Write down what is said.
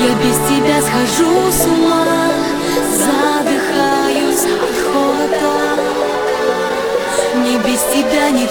Я без тебя схожу с ума Задыхаюсь от холода Не без тебя не